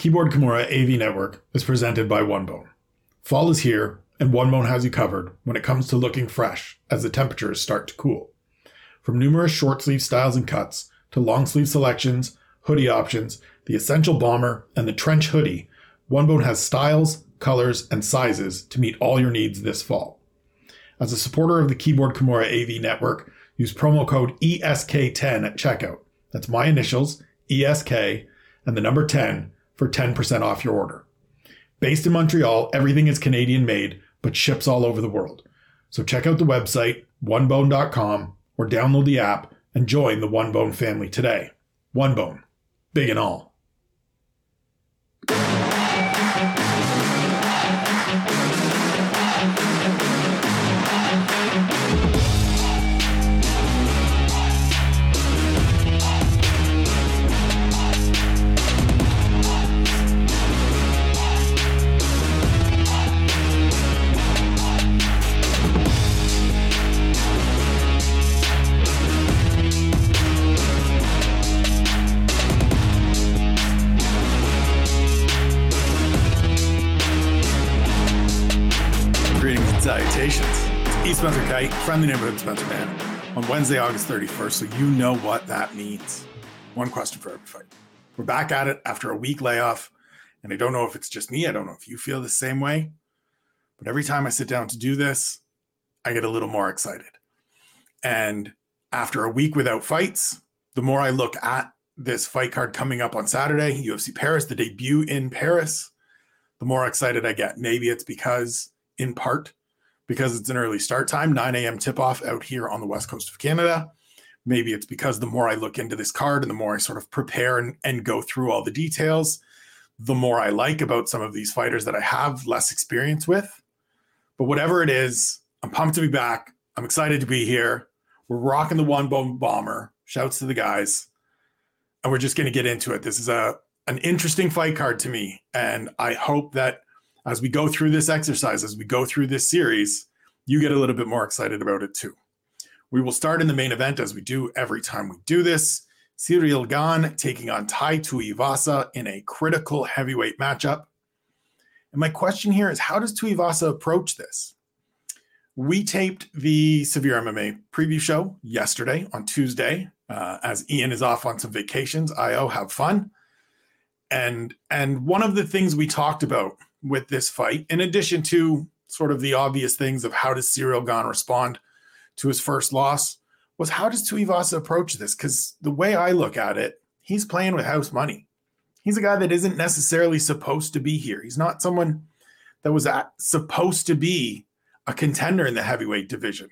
Keyboard Kimura AV Network is presented by OneBone. Fall is here, and OneBone has you covered when it comes to looking fresh as the temperatures start to cool. From numerous short sleeve styles and cuts to long sleeve selections, hoodie options, the essential bomber, and the trench hoodie, OneBone has styles, colors, and sizes to meet all your needs this fall. As a supporter of the Keyboard Kimura AV network, use promo code ESK10 at checkout. That's my initials, ESK, and the number 10 for 10% off your order. Based in Montreal, everything is Canadian made, but ships all over the world. So check out the website, onebone.com, or download the app and join the OneBone family today. OneBone, big and all. Salutations. It's E. Spencer Kyte, friendly neighborhood Spencer Man, on Wednesday, August 31st, so you know what that means. One question for every fight. We're back at it after a week layoff, and I don't know if it's just me. I don't know if you feel the same way, but every time I sit down to do this, I get a little more excited. And after a week without fights, the more I look at this fight card coming up on Saturday, UFC Paris, the debut in Paris, the more excited I get. Maybe it's because, in part, because it's an early start time, 9 a.m. tip off out here on the west coast of Canada. Maybe it's because the more I look into this card and the more I sort of prepare and, and go through all the details, the more I like about some of these fighters that I have less experience with. But whatever it is, I'm pumped to be back. I'm excited to be here. We're rocking the one bone bomber. Shouts to the guys. And we're just going to get into it. This is a an interesting fight card to me. And I hope that as we go through this exercise, as we go through this series, you get a little bit more excited about it too. We will start in the main event as we do every time we do this. Ciryl Gane taking on Tai Tuivasa in a critical heavyweight matchup. And my question here is how does Tuivasa approach this? We taped the Severe MMA preview show yesterday on Tuesday. Uh, as Ian is off on some vacations, IO have fun. And and one of the things we talked about with this fight, in addition to sort of the obvious things of how does Ciryl Gane respond to his first loss, was how does Tuivasa approach this? Because the way I look at it, he's playing with house money. He's a guy that isn't necessarily supposed to be here. He's not someone that was at, supposed to be a contender in the heavyweight division.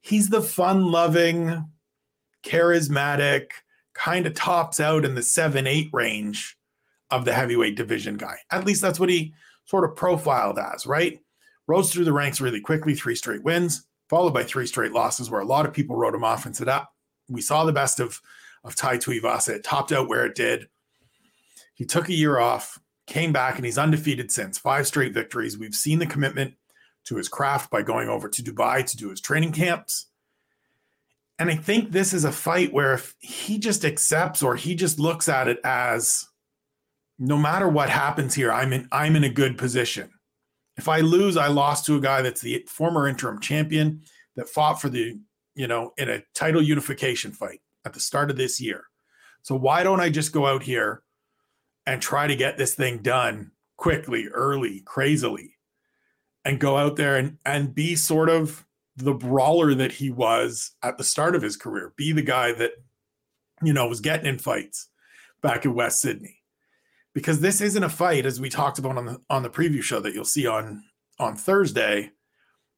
He's the fun loving, charismatic, kind of tops out in the seven, eight range of the heavyweight division guy. At least that's what he sort of profiled as, right? Rose through the ranks really quickly, three straight wins, followed by three straight losses, where a lot of people wrote him off and said, ah, we saw the best of, of Tai Tuivasa. It topped out where it did. He took a year off, came back, and he's undefeated since. Five straight victories. We've seen the commitment to his craft by going over to Dubai to do his training camps. And I think this is a fight where if he just accepts or he just looks at it as no matter what happens here, I'm in I'm in a good position. If I lose, I lost to a guy that's the former interim champion that fought for the, you know, in a title unification fight at the start of this year. So why don't I just go out here and try to get this thing done quickly, early, crazily, and go out there and and be sort of the brawler that he was at the start of his career, be the guy that, you know, was getting in fights back in West Sydney because this isn't a fight as we talked about on the on the preview show that you'll see on on Thursday.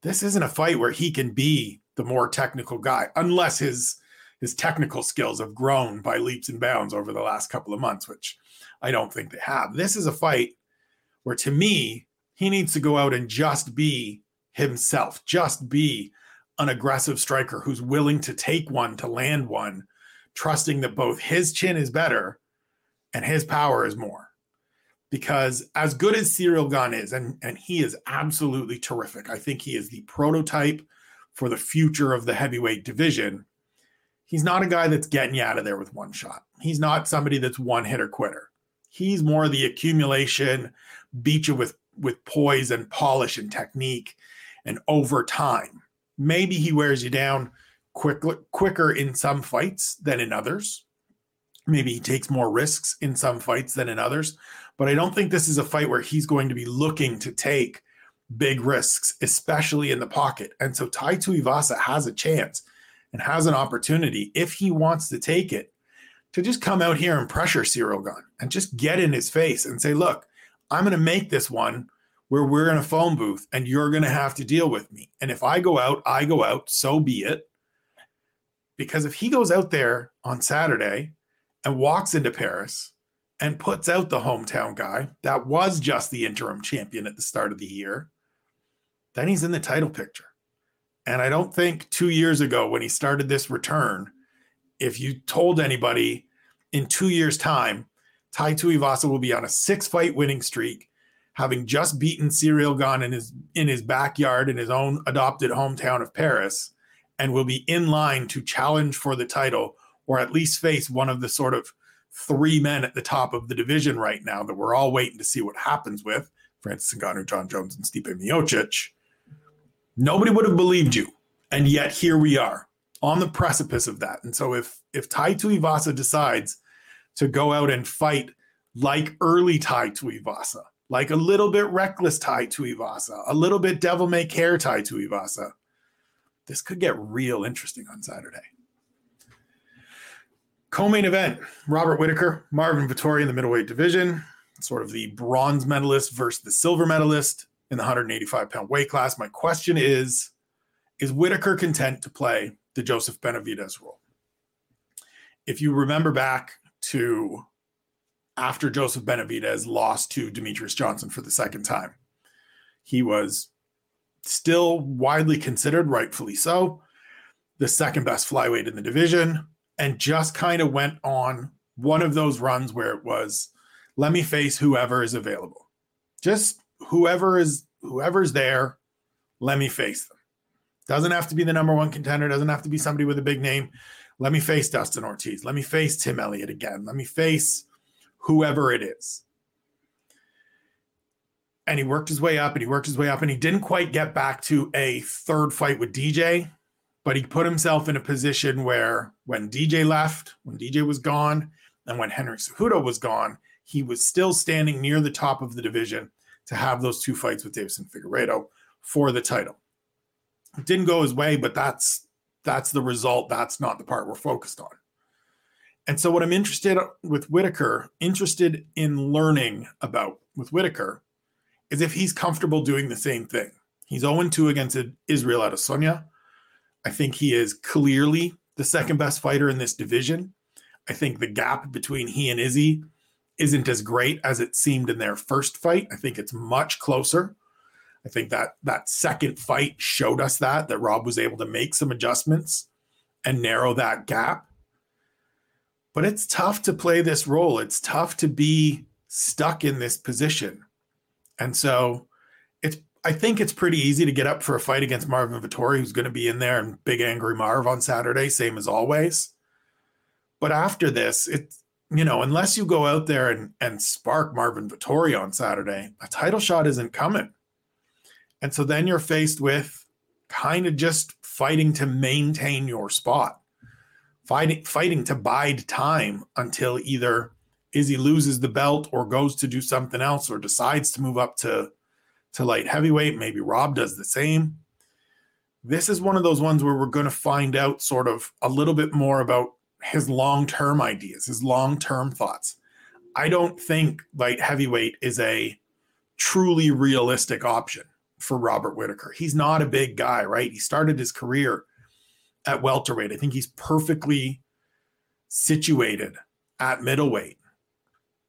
This isn't a fight where he can be the more technical guy unless his his technical skills have grown by leaps and bounds over the last couple of months, which I don't think they have. This is a fight where to me, he needs to go out and just be himself, just be an aggressive striker who's willing to take one to land one, trusting that both his chin is better and his power is more. Because as good as Ciryl Gane is, and, and he is absolutely terrific, I think he is the prototype for the future of the heavyweight division. He's not a guy that's getting you out of there with one shot. He's not somebody that's one hitter quitter. He's more the accumulation, beat you with with poise and polish and technique and over time. Maybe he wears you down quick, quicker in some fights than in others. Maybe he takes more risks in some fights than in others. But I don't think this is a fight where he's going to be looking to take big risks, especially in the pocket. And so Tai Tuivasa has a chance and has an opportunity if he wants to take it to just come out here and pressure Ciryl Gane and just get in his face and say, look, I'm going to make this one where we're in a phone booth and you're going to have to deal with me. And if I go out, I go out, so be it. Because if he goes out there on Saturday and walks into Paris and puts out the hometown guy that was just the interim champion at the start of the year, then he's in the title picture. And I don't think two years ago when he started this return, if you told anybody in two years' time, Tai Tuivasa will be on a six fight winning streak, having just beaten Ciryl Gane in his in his backyard in his own adopted hometown of Paris, and will be in line to challenge for the title or at least face one of the sort of three men at the top of the division right now that we're all waiting to see what happens with Francis Ngannou, Jon Jones, and Stipe Miocic. Nobody would have believed you, and yet here we are on the precipice of that. And so if if Tai Tuivasa decides to go out and fight like early Tai Tuivasa, like a little bit reckless Tai Tuivasa, a little bit devil may care Tai Tuivasa, this could get real interesting on Saturday. Co-main event: Robert Whittaker, Marvin Vettori in the middleweight division, sort of the bronze medalist versus the silver medalist in the 185 pound weight class. My question is: Is Whittaker content to play the Joseph Benavidez role? If you remember back to after Joseph Benavidez lost to Demetrious Johnson for the second time. He was still widely considered, rightfully so, the second best flyweight in the division, and just kind of went on one of those runs where it was, let me face whoever is available. Just whoever is whoever's there, let me face them. Doesn't have to be the number one contender, doesn't have to be somebody with a big name. Let me face Dustin Ortiz. Let me face Tim Elliott again. Let me face whoever it is. And he worked his way up and he worked his way up and he didn't quite get back to a third fight with DJ, but he put himself in a position where when DJ left, when DJ was gone, and when Henry Cejudo was gone, he was still standing near the top of the division to have those two fights with Deiveson Figueiredo for the title. It didn't go his way, but that's that's the result. That's not the part we're focused on. And so, what I'm interested with Whittaker, interested in learning about with Whittaker, is if he's comfortable doing the same thing. He's 0 2 against Israel Adesanya. I think he is clearly the second best fighter in this division. I think the gap between he and Izzy isn't as great as it seemed in their first fight. I think it's much closer. I think that that second fight showed us that that Rob was able to make some adjustments and narrow that gap. But it's tough to play this role. It's tough to be stuck in this position. And so I think it's pretty easy to get up for a fight against Marvin Vettori, who's going to be in there and big angry Marv on Saturday, same as always. But after this, it you know, unless you go out there and, and spark Marvin Vettori on Saturday, a title shot isn't coming. And so then you're faced with kind of just fighting to maintain your spot, fighting fighting to bide time until either Izzy loses the belt or goes to do something else or decides to move up to to light heavyweight. Maybe Rob does the same. This is one of those ones where we're going to find out sort of a little bit more about his long-term ideas, his long-term thoughts. I don't think light heavyweight is a truly realistic option for Robert Whittaker. He's not a big guy, right? He started his career at welterweight. I think he's perfectly situated at middleweight.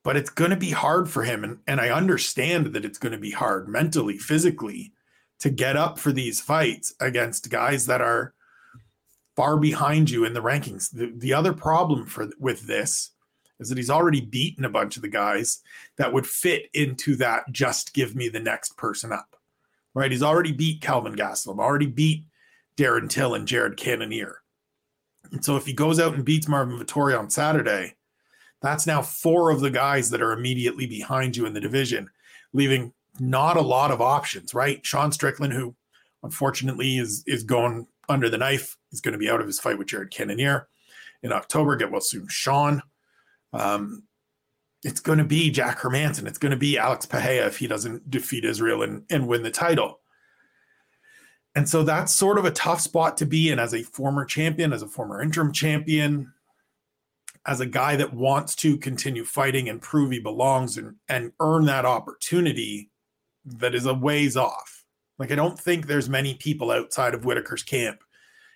But it's going to be hard for him. And, and I understand that it's going to be hard mentally, physically to get up for these fights against guys that are far behind you in the rankings. The, the other problem for with this is that he's already beaten a bunch of the guys that would fit into that just give me the next person up right? He's already beat Kelvin Gastelum, already beat Darren Till and Jared Cannonier. And so if he goes out and beats Marvin Vettori on Saturday, That's now four of the guys that are immediately behind you in the division, leaving not a lot of options, right? Sean Strickland, who unfortunately is is going under the knife, is going to be out of his fight with Jared Cannonier in October. Get well soon, Sean. Um, it's going to be Jack Hermansson. It's going to be Alex Pereira if he doesn't defeat Israel and, and win the title. And so that's sort of a tough spot to be in as a former champion, as a former interim champion, as a guy that wants to continue fighting and prove he belongs and, and earn that opportunity that is a ways off. Like I don't think there's many people outside of Whittaker's camp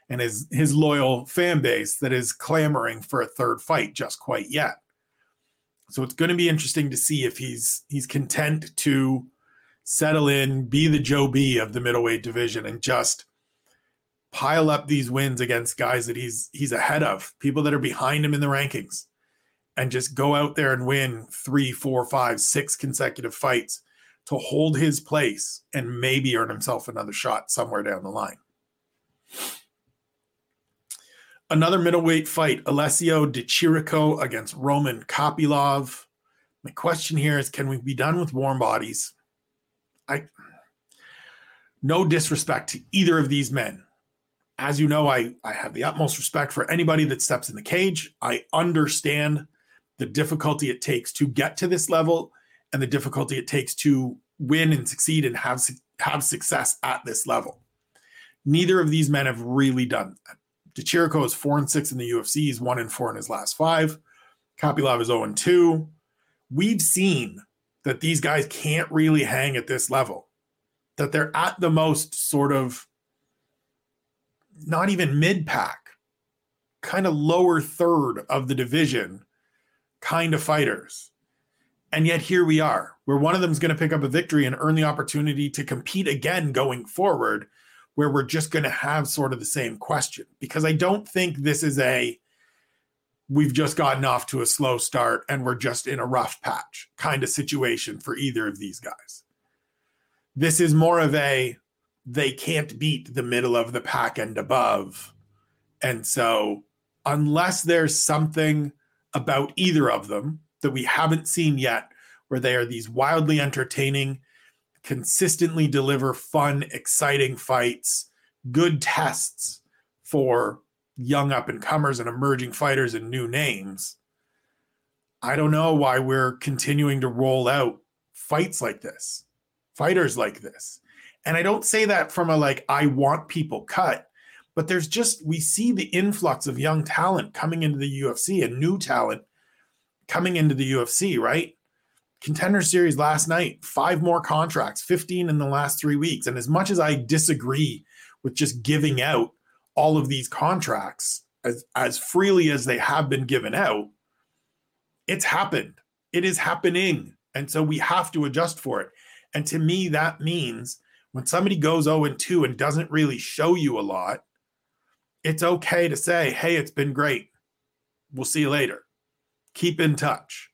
and his his loyal fan base that is clamoring for a third fight just quite yet. So it's going to be interesting to see if he's he's content to settle in, be the Joe B of the middleweight division, and just pile up these wins against guys that he's he's ahead of, people that are behind him in the rankings, and just go out there and win three, four, five, six consecutive fights to hold his place and maybe earn himself another shot somewhere down the line. Another middleweight fight, Alessio Di Chirico against Roman Kopylov. My question here is can we be done with warm bodies? I no disrespect to either of these men. As you know, I, I have the utmost respect for anybody that steps in the cage. I understand the difficulty it takes to get to this level and the difficulty it takes to win and succeed and have, have success at this level. Neither of these men have really done that. Chirico is four and six in the UFC. He's one and four in his last five. Kopylov is 0 and 2. We've seen that these guys can't really hang at this level, that they're at the most sort of not even mid pack, kind of lower third of the division kind of fighters. And yet here we are, where one of them is going to pick up a victory and earn the opportunity to compete again going forward where we're just going to have sort of the same question because I don't think this is a we've just gotten off to a slow start and we're just in a rough patch kind of situation for either of these guys. This is more of a they can't beat the middle of the pack and above. And so, unless there's something about either of them that we haven't seen yet, where they are these wildly entertaining consistently deliver fun, exciting fights, good tests for young up and comers and emerging fighters and new names. I don't know why we're continuing to roll out fights like this, fighters like this. And I don't say that from a like, I want people cut, but there's just, we see the influx of young talent coming into the UFC and new talent coming into the UFC, right? contender series last night, five more contracts, 15 in the last three weeks. And as much as I disagree with just giving out all of these contracts as, as freely as they have been given out, it's happened. It is happening. And so we have to adjust for it. And to me, that means when somebody goes 0 and 2 and doesn't really show you a lot, it's okay to say, hey, it's been great. We'll see you later. Keep in touch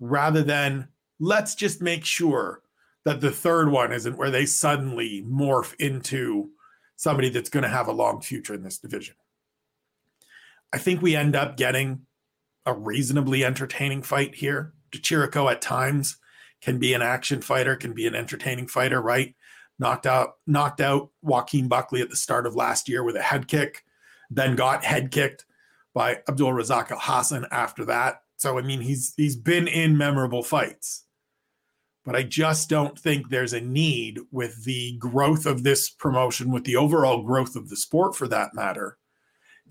rather than let's just make sure that the third one isn't where they suddenly morph into somebody that's going to have a long future in this division. I think we end up getting a reasonably entertaining fight here. Chirico at times can be an action fighter, can be an entertaining fighter, right? Knocked out, knocked out Joaquin Buckley at the start of last year with a head kick, then got head kicked by Abdul Razak Alhassan after that. So I mean, he's he's been in memorable fights. But I just don't think there's a need with the growth of this promotion, with the overall growth of the sport for that matter,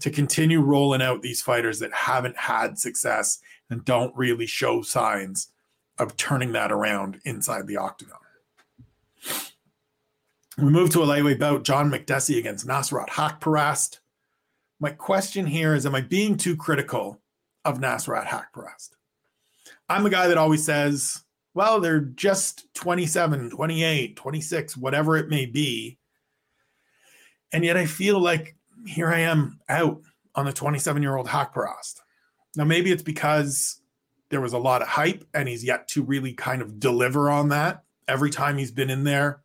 to continue rolling out these fighters that haven't had success and don't really show signs of turning that around inside the octagon. We move to a lightweight bout, John Makdessi against Nasrat Haqparast. My question here is Am I being too critical of Nasrat Haqparast. I'm a guy that always says, well, they're just 27, 28, 26, whatever it may be. And yet I feel like here I am out on the 27 year old Haqparast. Now, maybe it's because there was a lot of hype and he's yet to really kind of deliver on that. Every time he's been in there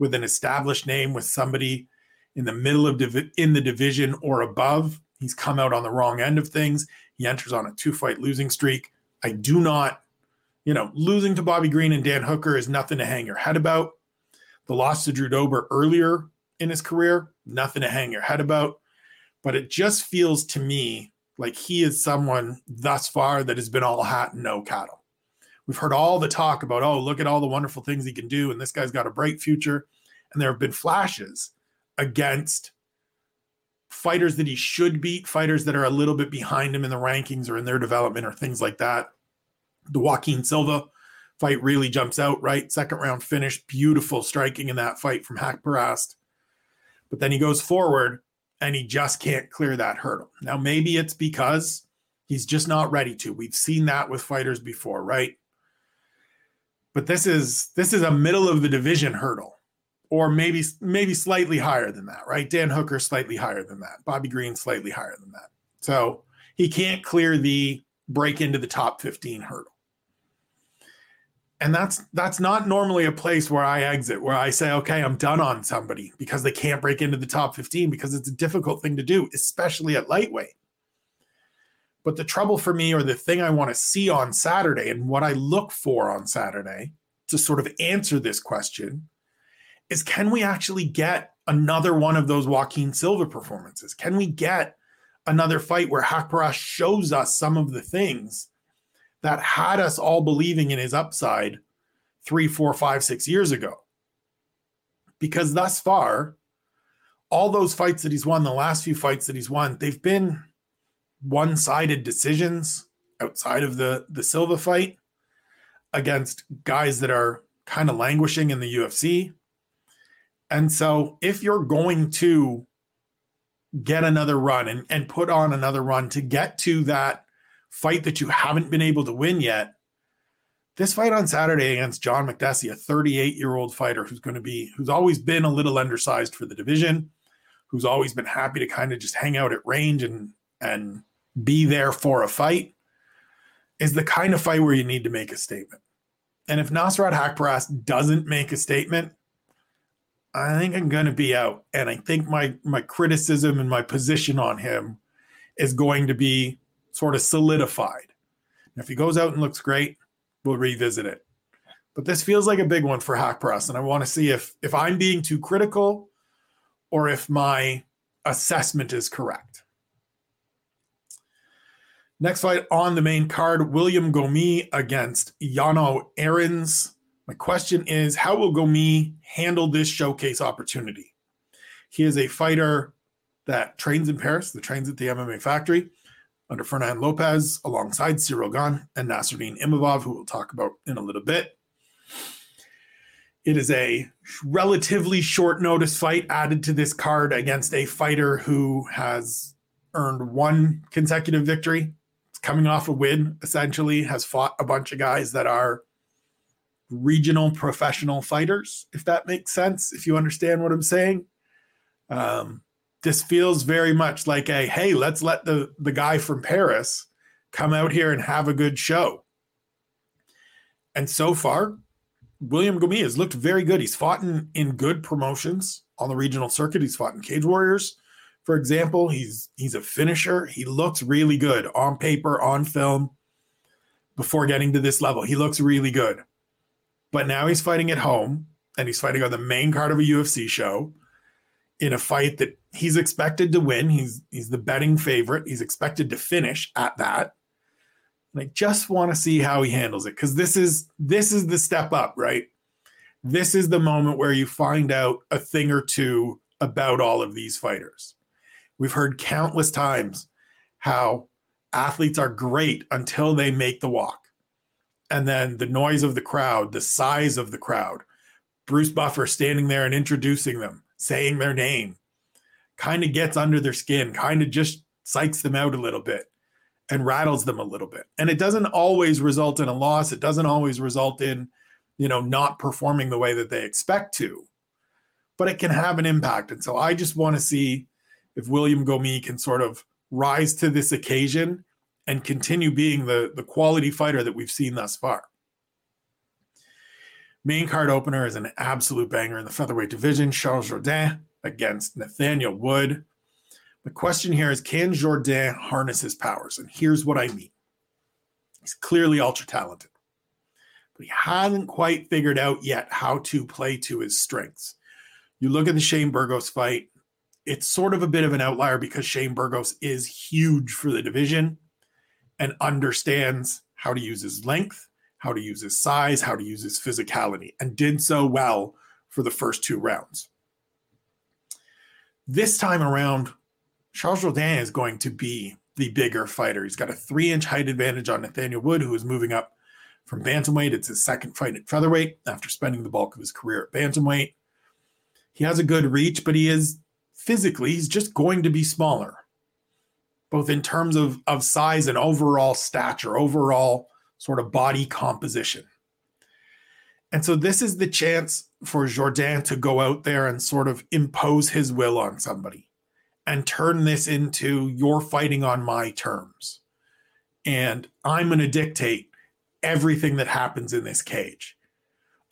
with an established name, with somebody in the middle of div- in the division or above, he's come out on the wrong end of things. He enters on a two fight losing streak. I do not, you know, losing to Bobby Green and Dan Hooker is nothing to hang your head about. The loss to Drew Dober earlier in his career, nothing to hang your head about. But it just feels to me like he is someone thus far that has been all hat and no cattle. We've heard all the talk about, oh, look at all the wonderful things he can do, and this guy's got a bright future. And there have been flashes against fighters that he should beat, fighters that are a little bit behind him in the rankings or in their development or things like that. The Joaquim Silva fight really jumps out, right? Second round finish, beautiful striking in that fight from Haqparast. But then he goes forward and he just can't clear that hurdle. Now, maybe it's because he's just not ready to. We've seen that with fighters before, right? But this is this is a middle of the division hurdle or maybe maybe slightly higher than that, right? Dan Hooker slightly higher than that. Bobby Green slightly higher than that. So he can't clear the break into the top 15 hurdle. And that's that's not normally a place where I exit, where I say, okay, I'm done on somebody because they can't break into the top 15 because it's a difficult thing to do, especially at lightweight. But the trouble for me, or the thing I want to see on Saturday, and what I look for on Saturday to sort of answer this question is can we actually get another one of those Joaquim Silva performances? Can we get another fight where Haqparast shows us some of the things that had us all believing in his upside three, four, five, six years ago? Because thus far, all those fights that he's won, the last few fights that he's won, they've been one-sided decisions outside of the the Silva fight against guys that are kind of languishing in the UFC. And so if you're going to get another run and, and put on another run to get to that fight that you haven't been able to win yet, this fight on Saturday against John Makdessi, a 38 year old fighter who's going to be, who's always been a little undersized for the division, who's always been happy to kind of just hang out at range and, and be there for a fight, is the kind of fight where you need to make a statement. And if Nasrat Haqparast doesn't make a statement, I think I'm going to be out, and I think my my criticism and my position on him is going to be sort of solidified. And if he goes out and looks great, we'll revisit it. But this feels like a big one for Haqparast, and I want to see if if I'm being too critical or if my assessment is correct. Next fight on the main card: William Gomi against Jarno Errens. My question is how will Gomi handle this showcase opportunity? He is a fighter that trains in Paris, that trains at the MMA factory under Fernand Lopez alongside Ciryl Gane and Nassourdine Imavov, who we'll talk about in a little bit. It is a relatively short notice fight added to this card against a fighter who has earned one consecutive victory. Coming off a win, essentially, has fought a bunch of guys that are regional professional fighters, if that makes sense, if you understand what I'm saying. Um, this feels very much like a hey, let's let the, the guy from Paris come out here and have a good show. And so far, William Gomis has looked very good. He's fought in, in good promotions on the regional circuit. He's fought in Cage Warriors, for example. He's he's a finisher. He looks really good on paper, on film. Before getting to this level, he looks really good. But now he's fighting at home and he's fighting on the main card of a UFC show in a fight that he's expected to win. He's he's the betting favorite. He's expected to finish at that. And I just want to see how he handles it cuz this is this is the step up, right? This is the moment where you find out a thing or two about all of these fighters. We've heard countless times how athletes are great until they make the walk and then the noise of the crowd, the size of the crowd, Bruce Buffer standing there and introducing them, saying their name, kind of gets under their skin, kind of just psychs them out a little bit and rattles them a little bit. And it doesn't always result in a loss. It doesn't always result in, you know, not performing the way that they expect to, but it can have an impact. And so I just want to see if William Gomis can sort of rise to this occasion and continue being the, the quality fighter that we've seen thus far. Main card opener is an absolute banger in the featherweight division. Charles Jourdain against Nathaniel Wood. The question here is can Jourdain harness his powers? And here's what I mean he's clearly ultra talented, but he hasn't quite figured out yet how to play to his strengths. You look at the Shane Burgos fight, it's sort of a bit of an outlier because Shane Burgos is huge for the division and understands how to use his length, how to use his size, how to use his physicality, and did so well for the first two rounds. This time around, Charles Jourdain is going to be the bigger fighter. He's got a three inch height advantage on Nathaniel Wood, who is moving up from bantamweight. It's his second fight at featherweight after spending the bulk of his career at bantamweight. He has a good reach, but he is physically, he's just going to be smaller, both in terms of, of size and overall stature, overall sort of body composition. And so this is the chance for Jourdain to go out there and sort of impose his will on somebody and turn this into you're fighting on my terms. And I'm going to dictate everything that happens in this cage.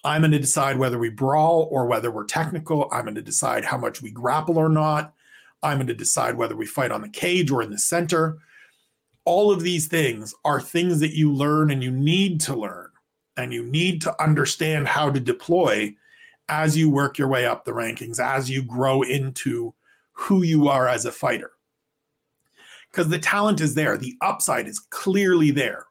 I'm going to decide whether we brawl or whether we're technical. I'm going to decide how much we grapple or not. I'm going to decide whether we fight on the cage or in the center. All of these things are things that you learn and you need to learn and you need to understand how to deploy as you work your way up the rankings, as you grow into who you are as a fighter. Because the talent is there, the upside is clearly there.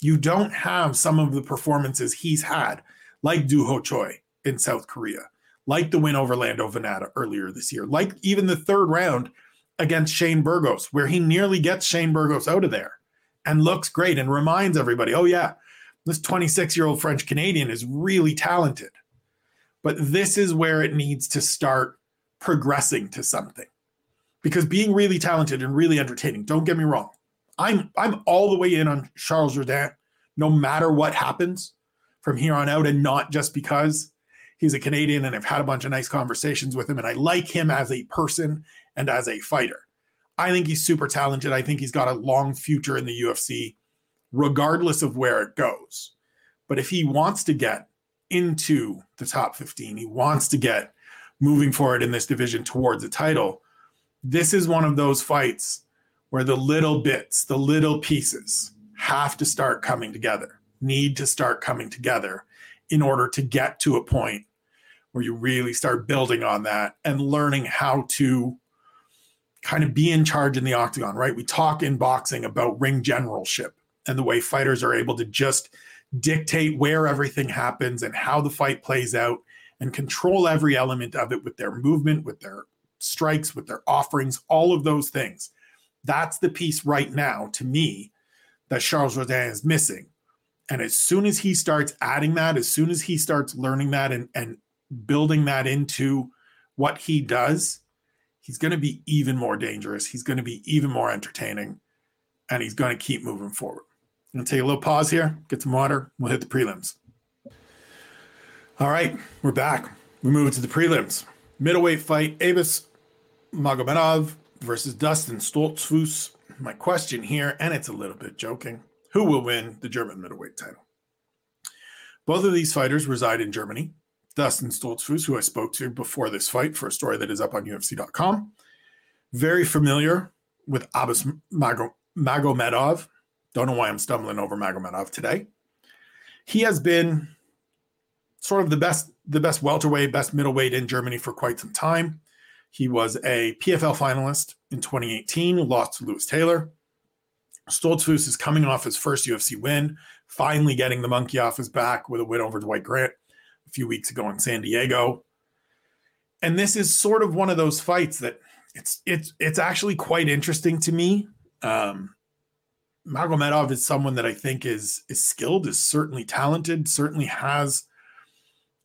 You don't have some of the performances he's had like Doo Ho Choi in South Korea, like the win over Lando Vannata earlier this year, like even the third round against Shane Burgos, where he nearly gets Shane Burgos out of there and looks great and reminds everybody, oh, yeah, this 26 year old French Canadian is really talented. But this is where it needs to start progressing to something. Because being really talented and really entertaining, don't get me wrong, I'm I'm all the way in on Charles Jourdain, no matter what happens from here on out, and not just because he's a Canadian and I've had a bunch of nice conversations with him and I like him as a person and as a fighter. I think he's super talented. I think he's got a long future in the UFC, regardless of where it goes. But if he wants to get into the top 15, he wants to get moving forward in this division towards a title. This is one of those fights where the little bits, the little pieces have to start coming together need to start coming together in order to get to a point where you really start building on that and learning how to kind of be in charge in the octagon, right? We talk in boxing about ring generalship and the way fighters are able to just dictate where everything happens and how the fight plays out and control every element of it with their movement, with their strikes, with their offerings, all of those things. That's the piece right now to me that Charles Jourdain is missing. And as soon as he starts adding that, as soon as he starts learning that and, and building that into what he does, he's going to be even more dangerous. He's going to be even more entertaining, and he's going to keep moving forward. I'm going to take a little pause here, get some water. We'll hit the prelims. All right, we're back. We move to the prelims. Middleweight fight: Abus Magomedov versus Dustin Stoltzfus. My question here, and it's a little bit joking who will win the German middleweight title. Both of these fighters reside in Germany. Dustin Stoltzfus, who I spoke to before this fight for a story that is up on UFC.com, very familiar with Abus Magomedov. Don't know why I'm stumbling over Magomedov today. He has been sort of the best, the best welterweight, best middleweight in Germany for quite some time. He was a PFL finalist in 2018, lost to Louis Taylor. Stoltzfus is coming off his first UFC win, finally getting the monkey off his back with a win over Dwight Grant a few weeks ago in San Diego. And this is sort of one of those fights that it's it's it's actually quite interesting to me. Um, Magomedov is someone that I think is is skilled, is certainly talented, certainly has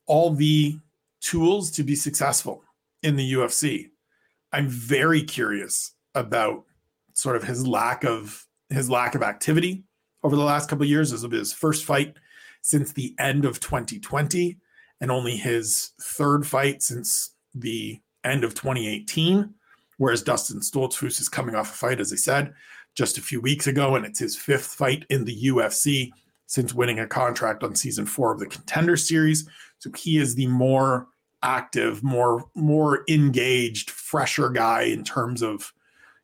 all the tools to be successful in the UFC. I'm very curious about sort of his lack of his lack of activity over the last couple of years. This will be his first fight since the end of 2020 and only his third fight since the end of 2018. Whereas Dustin Stoltzfus is coming off a fight, as I said, just a few weeks ago, and it's his fifth fight in the UFC since winning a contract on season four of the Contender Series. So he is the more active, more more engaged, fresher guy in terms of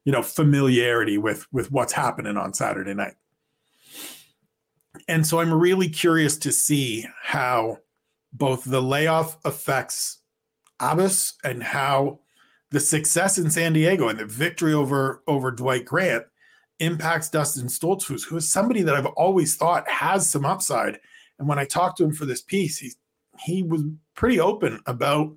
you know, familiarity with with what's happening on Saturday night. And so I'm really curious to see how both the layoff affects Abus and how the success in San Diego and the victory over over Dwight Grant impacts Dustin Stoltzfus, who is somebody that I've always thought has some upside. And when I talked to him for this piece, he he was pretty open about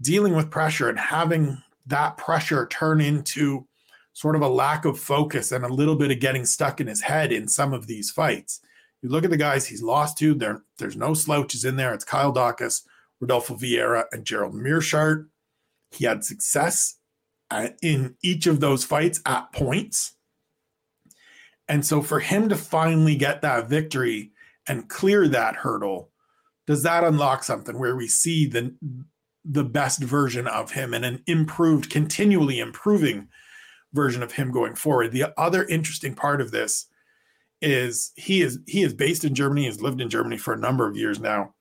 dealing with pressure and having that pressure turn into sort of a lack of focus and a little bit of getting stuck in his head in some of these fights. You look at the guys he's lost to, there, there's no slouches in there. It's Kyle Daukaus, Rodolfo Vieira, and Gerald Meerschaert. He had success in each of those fights at points. And so for him to finally get that victory and clear that hurdle, does that unlock something where we see the the best version of him and an improved, continually improving version of him going forward? The other interesting part of this is he is he is based in Germany, has lived in Germany for a number of years now.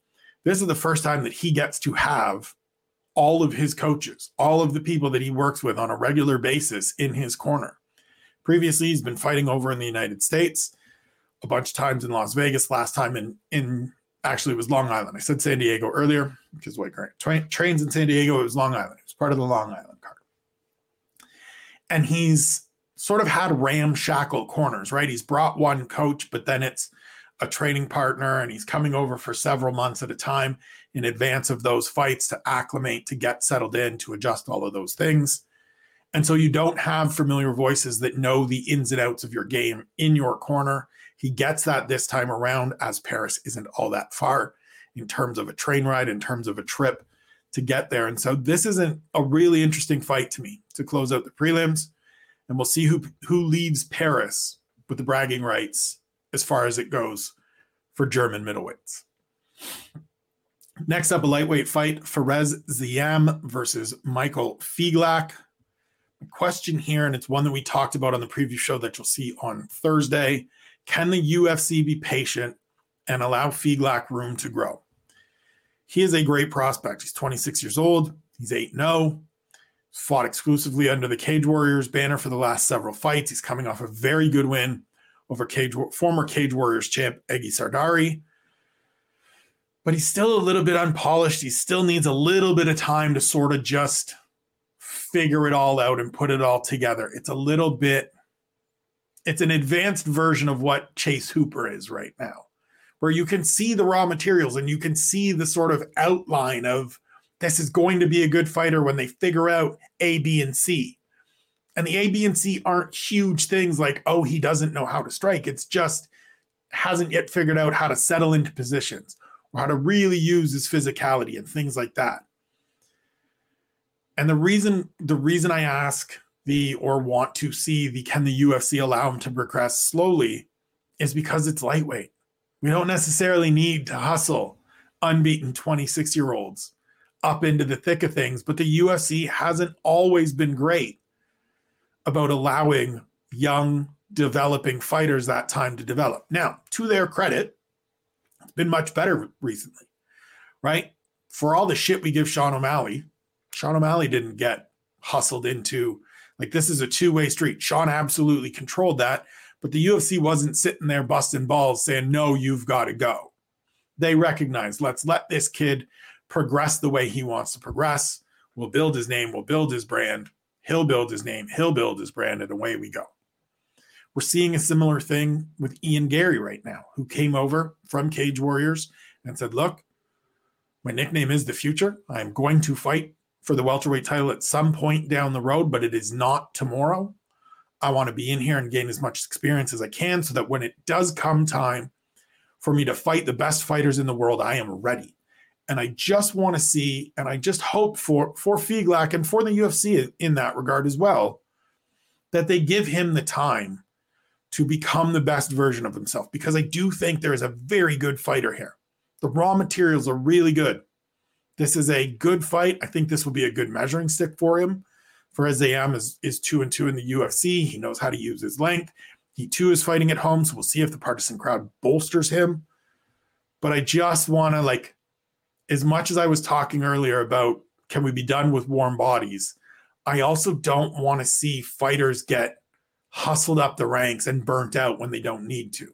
This is the first time that he gets to have all of his coaches, all of the people that he works with on a regular basis in his corner. Previously, he's been fighting over in the United States, a bunch of times in Las Vegas, last time in in actually it was Long Island. I said San Diego earlier, is what Tra- trains in San Diego. It was Long Island. It was part of the Long Island. And he's sort of had ramshackle corners, right? He's brought one coach, but then it's a training partner, and he's coming over for several months at a time in advance of those fights to acclimate, to get settled in, to adjust all of those things. And so you don't have familiar voices that know the ins and outs of your game in your corner. He gets that this time around, as Paris isn't all that far in terms of a train ride, in terms of a trip to get there. And so this isn't a really interesting fight to me to close out the prelims. And we'll see who who leaves Paris with the bragging rights as far as it goes for German middleweights. Next up, a lightweight fight: Fares Ziam versus Michael Figlak question here, and it's one that we talked about on the preview show that you'll see on Thursday. Can the UFC be patient and allow Figlak room to grow? He is a great prospect. He's 26 years old. He's 8 0. Fought exclusively under the Cage Warriors banner for the last several fights. He's coming off a very good win over Cage, former Cage Warriors champ Aggy Sardari. But he's still a little bit unpolished. He still needs a little bit of time to sort of just figure it all out and put it all together. It's a little bit, it's an advanced version of what Chase Hooper is right now, where you can see the raw materials and you can see the sort of outline of this is going to be a good fighter when they figure out A, B, and C. And the A, B, and C aren't huge things like, oh, he doesn't know how to strike. It's just hasn't yet figured out how to settle into positions or how to really use his physicality and things like that. And the reason the reason I ask the or want to see the can the UFC allow him to progress slowly is because it's lightweight. We don't necessarily need to hustle unbeaten 26 year olds up into the thick of things, but the UFC hasn't always been great about allowing young developing fighters that time to develop. Now, to their credit, it's been much better recently, right? For all the shit we give Sean O'Malley, Sean O'Malley didn't get hustled into like this is a two-way street. Sean absolutely controlled that, but the UFC wasn't sitting there busting balls saying, "No, you've got to go." They recognized, let's let this kid progress the way he wants to progress. We'll build his name, we'll build his brand. He'll build his name, he'll build his brand, and away we go. We're seeing a similar thing with Ian Garry right now, who came over from Cage Warriors and said, Look, my nickname is the future. I'm going to fight for the welterweight title at some point down the road, but it is not tomorrow. I want to be in here and gain as much experience as I can so that when it does come time for me to fight the best fighters in the world, I am ready. And I just want to see, and I just hope for for Figlak and for the UFC in that regard as well, that they give him the time to become the best version of himself. Because I do think there is a very good fighter here. The raw materials are really good. This is a good fight. I think this will be a good measuring stick for him. Fares Ziam is is two and two in the UFC. He knows how to use his length. He too is fighting at home, so we'll see if the partisan crowd bolsters him. But I just want to like, as much as I was talking earlier about can we be done with warm bodies, I also don't want to see fighters get hustled up the ranks and burnt out when they don't need to.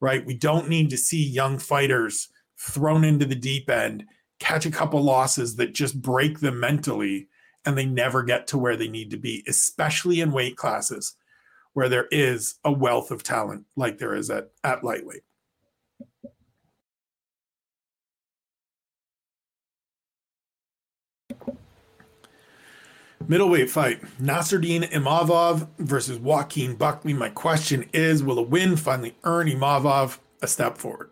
Right? We don't need to see young fighters thrown into the deep end, catch a couple losses that just break them mentally and they never get to where they need to be, especially in weight classes where there is a wealth of talent like there is at, at lightweight. Middleweight fight Nassourdine Imavov versus Joaquin Buckley. My question is Will a win finally earn Imavov a step forward?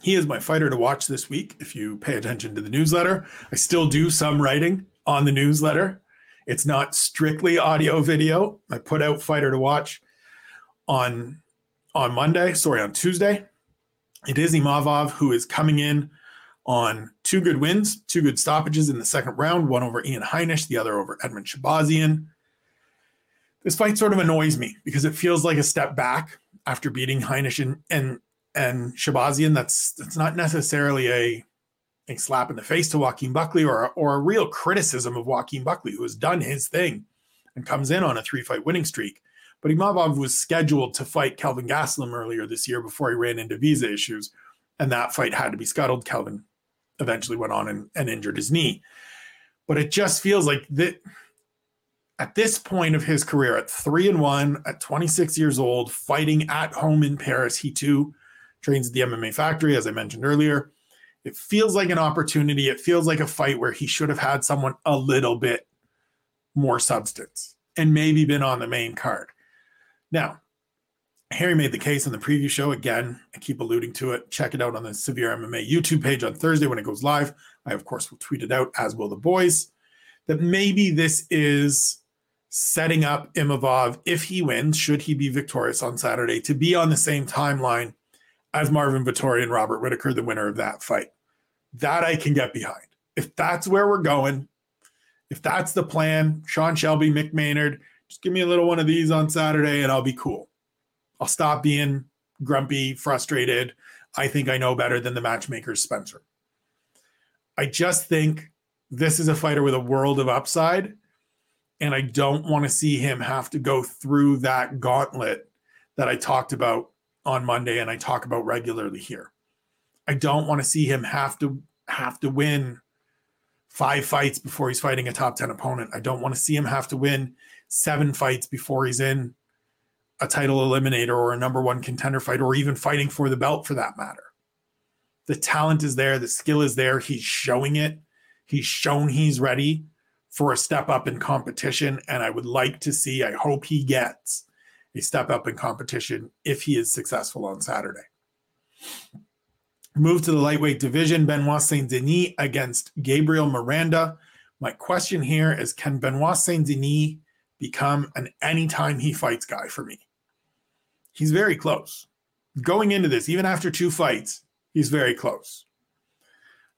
He is my fighter to watch this week if you pay attention to the newsletter. I still do some writing on the newsletter. It's not strictly audio video. I put out fighter to watch on on Monday, sorry, on Tuesday. It is Imavov who is coming in on two good wins, two good stoppages in the second round, one over Ian Heinisch, the other over Edmund Shahbazyan. This fight sort of annoys me because it feels like a step back after beating Heinisch and and, and Shahbazyan. That's that's not necessarily a a slap in the face to Joaquin Buckley or or a real criticism of Joaquin Buckley, who has done his thing and comes in on a three fight winning streak. But Imavov was scheduled to fight Kelvin Gastelum earlier this year before he ran into visa issues, and that fight had to be scuttled. Kelvin eventually went on and, and injured his knee. But it just feels like that at this point of his career, at three and one, at 26 years old, fighting at home in Paris, he too trains at the MMA factory, as I mentioned earlier. It feels like an opportunity. It feels like a fight where he should have had someone a little bit more substance and maybe been on the main card. Now, Harry made the case on the preview show. Again, I keep alluding to it. Check it out on the Severe MMA YouTube page on Thursday when it goes live. I, of course, will tweet it out, as will the boys, that maybe this is setting up Imavov, if he wins, should he be victorious on Saturday, to be on the same timeline as Marvin Vettori and Robert Whittaker, the winner of that fight. That I can get behind. If that's where we're going, if that's the plan, Sean Shelby, Mick Maynard, just give me a little one of these on Saturday and I'll be cool. I'll stop being grumpy, frustrated. I think I know better than the matchmaker's Spencer. I just think this is a fighter with a world of upside. And I don't want to see him have to go through that gauntlet that I talked about on Monday and I talk about regularly here. I don't want to see him have to have to win five fights before he's fighting a top 10 opponent. I don't want to see him have to win seven fights before he's in a title eliminator or a number one contender fight or even fighting for the belt for that matter. The talent is there, the skill is there. He's showing it. He's shown he's ready for a step up in competition. And I would like to see, I hope he gets a step up in competition if he is successful on Saturday. Move to the lightweight division Benoit Saint Denis against Gabriel Miranda. My question here is Can Benoit Saint Denis become an anytime he fights guy for me? he's very close. Going into this, even after two fights, he's very close.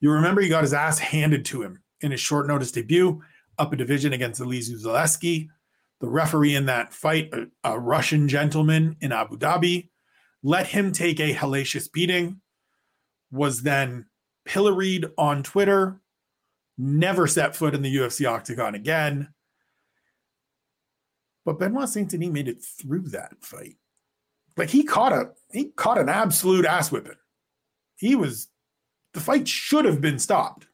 You remember he got his ass handed to him in his short notice debut up a division against Elizeu Zaleski. The referee in that fight, a, a Russian gentleman in Abu Dhabi, let him take a hellacious beating, was then pilloried on Twitter, never set foot in the UFC octagon again. But Benoit Saint Denis made it through that fight. Like he caught a he caught an absolute ass whipping. He was the fight should have been stopped.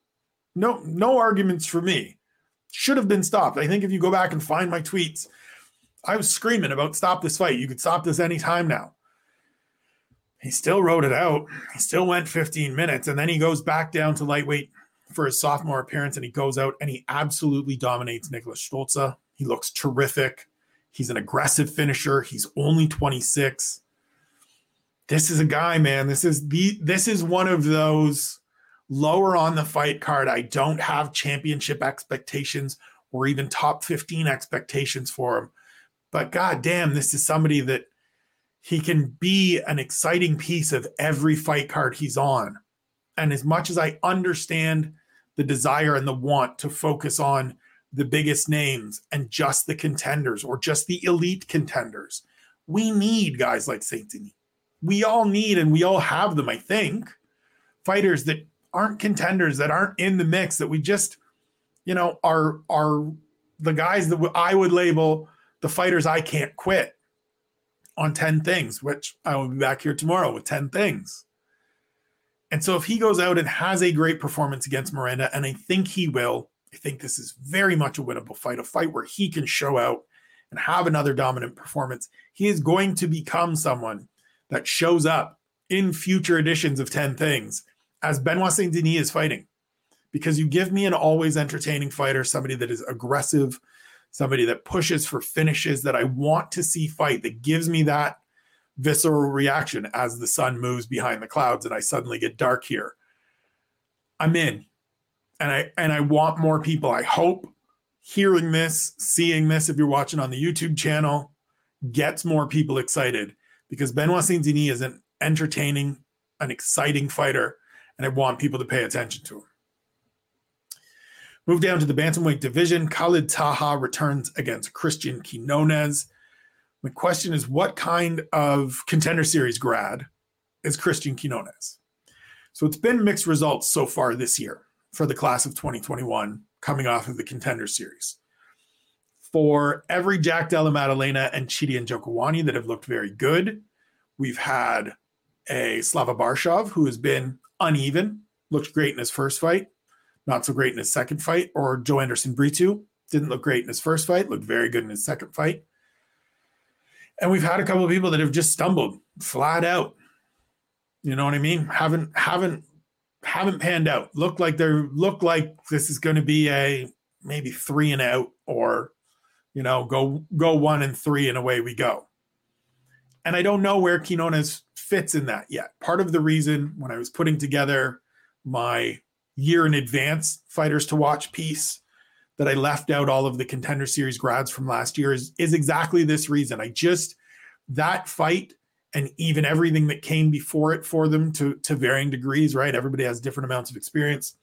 No, no arguments for me. Should have been stopped. I think if you go back and find my tweets, I was screaming about stop this fight. You could stop this anytime now. He still wrote it out. He still went 15 minutes, and then he goes back down to lightweight for his sophomore appearance, and he goes out and he absolutely dominates Nicholas Stolze. He looks terrific. He's an aggressive finisher. He's only 26. This is a guy, man. This is the this is one of those lower on the fight card. I don't have championship expectations or even top 15 expectations for him. But god damn, this is somebody that he can be an exciting piece of every fight card he's on. And as much as I understand the desire and the want to focus on the biggest names and just the contenders or just the elite contenders. We need guys like Saint Denis. We all need and we all have them, I think. Fighters that aren't contenders, that aren't in the mix, that we just, you know, are are the guys that I would label the fighters I can't quit on 10 things, which I will be back here tomorrow with 10 things. And so if he goes out and has a great performance against Miranda, and I think he will, I think this is very much a winnable fight, a fight where he can show out and have another dominant performance. He is going to become someone that shows up in future editions of 10 things as Benoit Saint Denis is fighting. Because you give me an always entertaining fighter, somebody that is aggressive, somebody that pushes for finishes that I want to see fight, that gives me that visceral reaction as the sun moves behind the clouds and I suddenly get dark here. I'm in. And I and I want more people. I hope hearing this, seeing this if you're watching on the YouTube channel gets more people excited because Benoit Saint Denis is an entertaining, an exciting fighter, and I want people to pay attention to him. Move down to the bantamweight division. Khalid Taha returns against Christian Quinonez. My question is, what kind of contender series grad is Christian Quinonez? So it's been mixed results so far this year for the class of 2021 coming off of the contender series. For every Jack Della Maddalena and Chidi and Njokuani that have looked very good, we've had a Slava Borshchev who has been uneven, looked great in his first fight, not so great in his second fight, or Joanderson Brito didn't look great in his first fight, looked very good in his second fight. And we've had a couple of people that have just stumbled flat out. You know what I mean? Haven't haven't haven't panned out. Look like they're look like this is going to be a maybe three and out, or you know, go go one and three and away we go. And I don't know where Quinonez fits in that yet. Part of the reason when I was putting together my year in advance fighters to watch piece that I left out all of the contender series grads from last year is, is exactly this reason. I just that fight and even everything that came before it for them to to varying degrees, right? Everybody has different amounts of experience.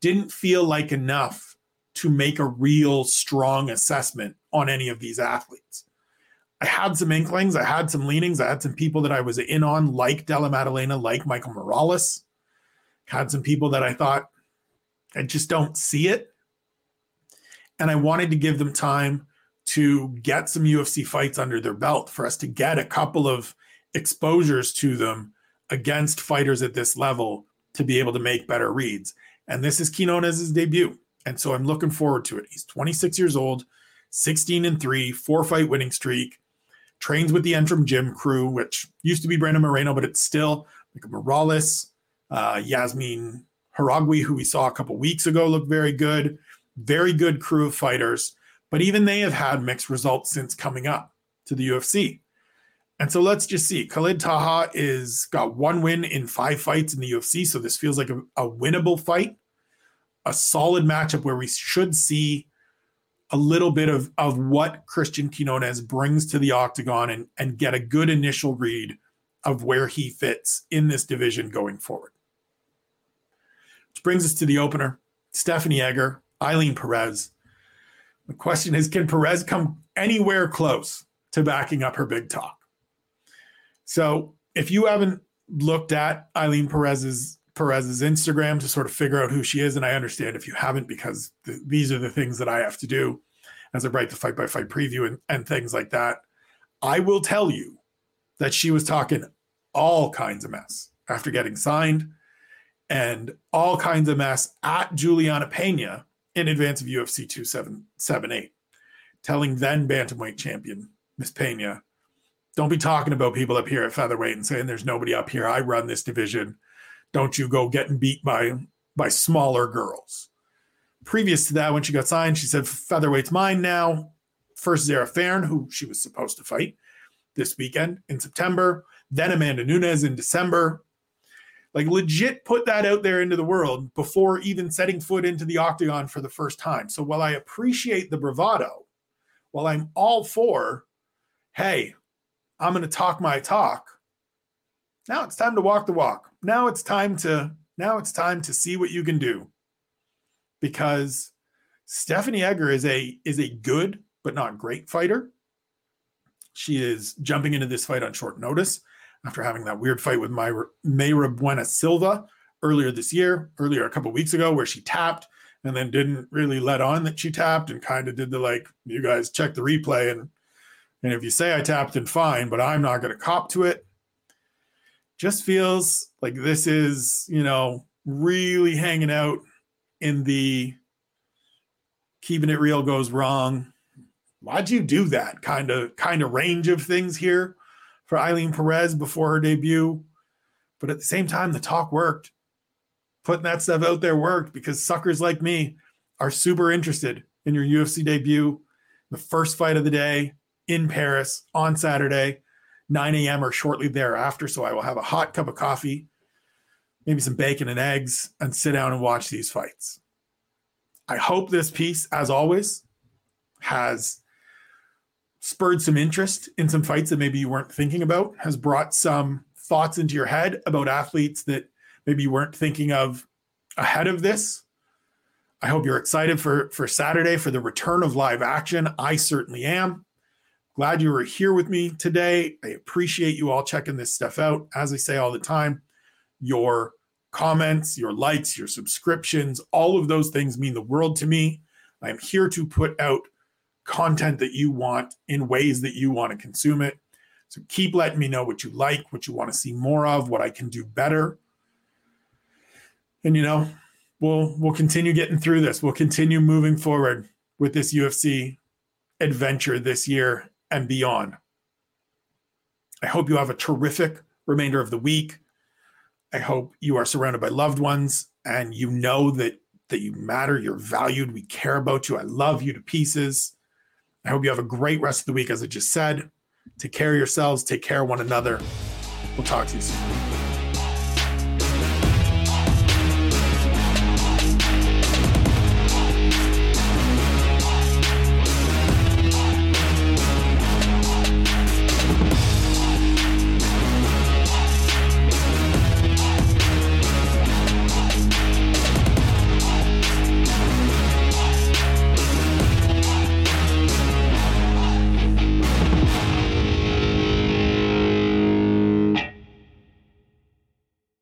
Didn't feel like enough to make a real strong assessment on any of these athletes. I had some inklings, I had some leanings, I had some people that I was in on, like Della Maddalena, like Michael Morales. Had some people that I thought I just don't see it. And I wanted to give them time to get some UFC fights under their belt for us to get a couple of exposures to them against fighters at this level to be able to make better reads. And this is Quinonez' debut. And so I'm looking forward to it. He's 26 years old, 16 and 3, four fight winning streak, trains with the Entram Gym crew, which used to be Brandon Moreno, but it's still like Morales, uh, Yazmin Jauregui, who we saw a couple weeks ago, looked very good. Very good crew of fighters. But even they have had mixed results since coming up to the UFC. And so let's just see. Khalid Taha is got one win in five fights in the UFC. So this feels like a, a winnable fight, a solid matchup where we should see a little bit of, of what Christian Quinonez brings to the octagon and, and get a good initial read of where he fits in this division going forward. Which brings us to the opener Stephanie Egger, Eileen Perez. The question is can Perez come anywhere close to backing up her big talk? So if you haven't looked at Eileen Perez's Perez's Instagram to sort of figure out who she is, and I understand if you haven't because th- these are the things that I have to do as I write the fight by fight preview and, and things like that. I will tell you that she was talking all kinds of mess after getting signed and all kinds of mess at Julianna Peña in advance of UFC 2778, telling then bantamweight champion Miss Pena, don't be talking about people up here at featherweight and saying there's nobody up here. I run this division. Don't you go getting beat by by smaller girls. Previous to that, when she got signed, she said featherweight's mine now. First Zarah Fairn, who she was supposed to fight this weekend in September, then Amanda Nunes in December, like legit put that out there into the world before even setting foot into the octagon for the first time. So while I appreciate the bravado, while I'm all for, hey, I'm going to talk my talk. Now it's time to walk the walk. Now it's time to now it's time to see what you can do. Because Stephanie Egger is a is a good but not great fighter. She is jumping into this fight on short notice after having that weird fight with Mayra, Mayra Bueno Silva earlier this year, earlier a couple weeks ago, where she tapped and then didn't really let on that she tapped and kind of did the like, you guys check the replay and and if you say I tapped, then fine, but I'm not going to cop to it. Just feels like this is, you know, really hanging out in the keeping it real goes wrong. Why'd you do that kind of kind of range of things here for Eileen Perez before her debut? But at the same time, the talk worked. Putting that stuff out there worked because suckers like me are super interested in your UFC debut, the first fight of the day in Paris on Saturday, 9 a.m. or shortly thereafter. So I will have a hot cup of coffee, maybe some bacon and eggs, and sit down and watch these fights. I hope this piece, as always, has spurred some interest in some fights that maybe you weren't thinking about, has brought some thoughts into your head about athletes that maybe you weren't thinking of ahead of this. I hope you're excited for for Saturday for the return of live action. I certainly am. Glad you were here with me today. I appreciate you all checking this stuff out. As I say all the time, your comments, your likes, your subscriptions, all of those things mean the world to me. I'm here to put out content that you want in ways that you want to consume it. So keep letting me know what you like, what you want to see more of, what I can do better. And you know, we'll we'll continue getting through this. We'll continue moving forward with this UFC adventure this year and beyond. I hope you have a terrific remainder of the week. I hope you are surrounded by loved ones and you know that that you matter, you're valued, we care about you. I love you to pieces. I hope you have a great rest of the week as I just said. Take care of yourselves, take care of one another. We'll talk to you soon.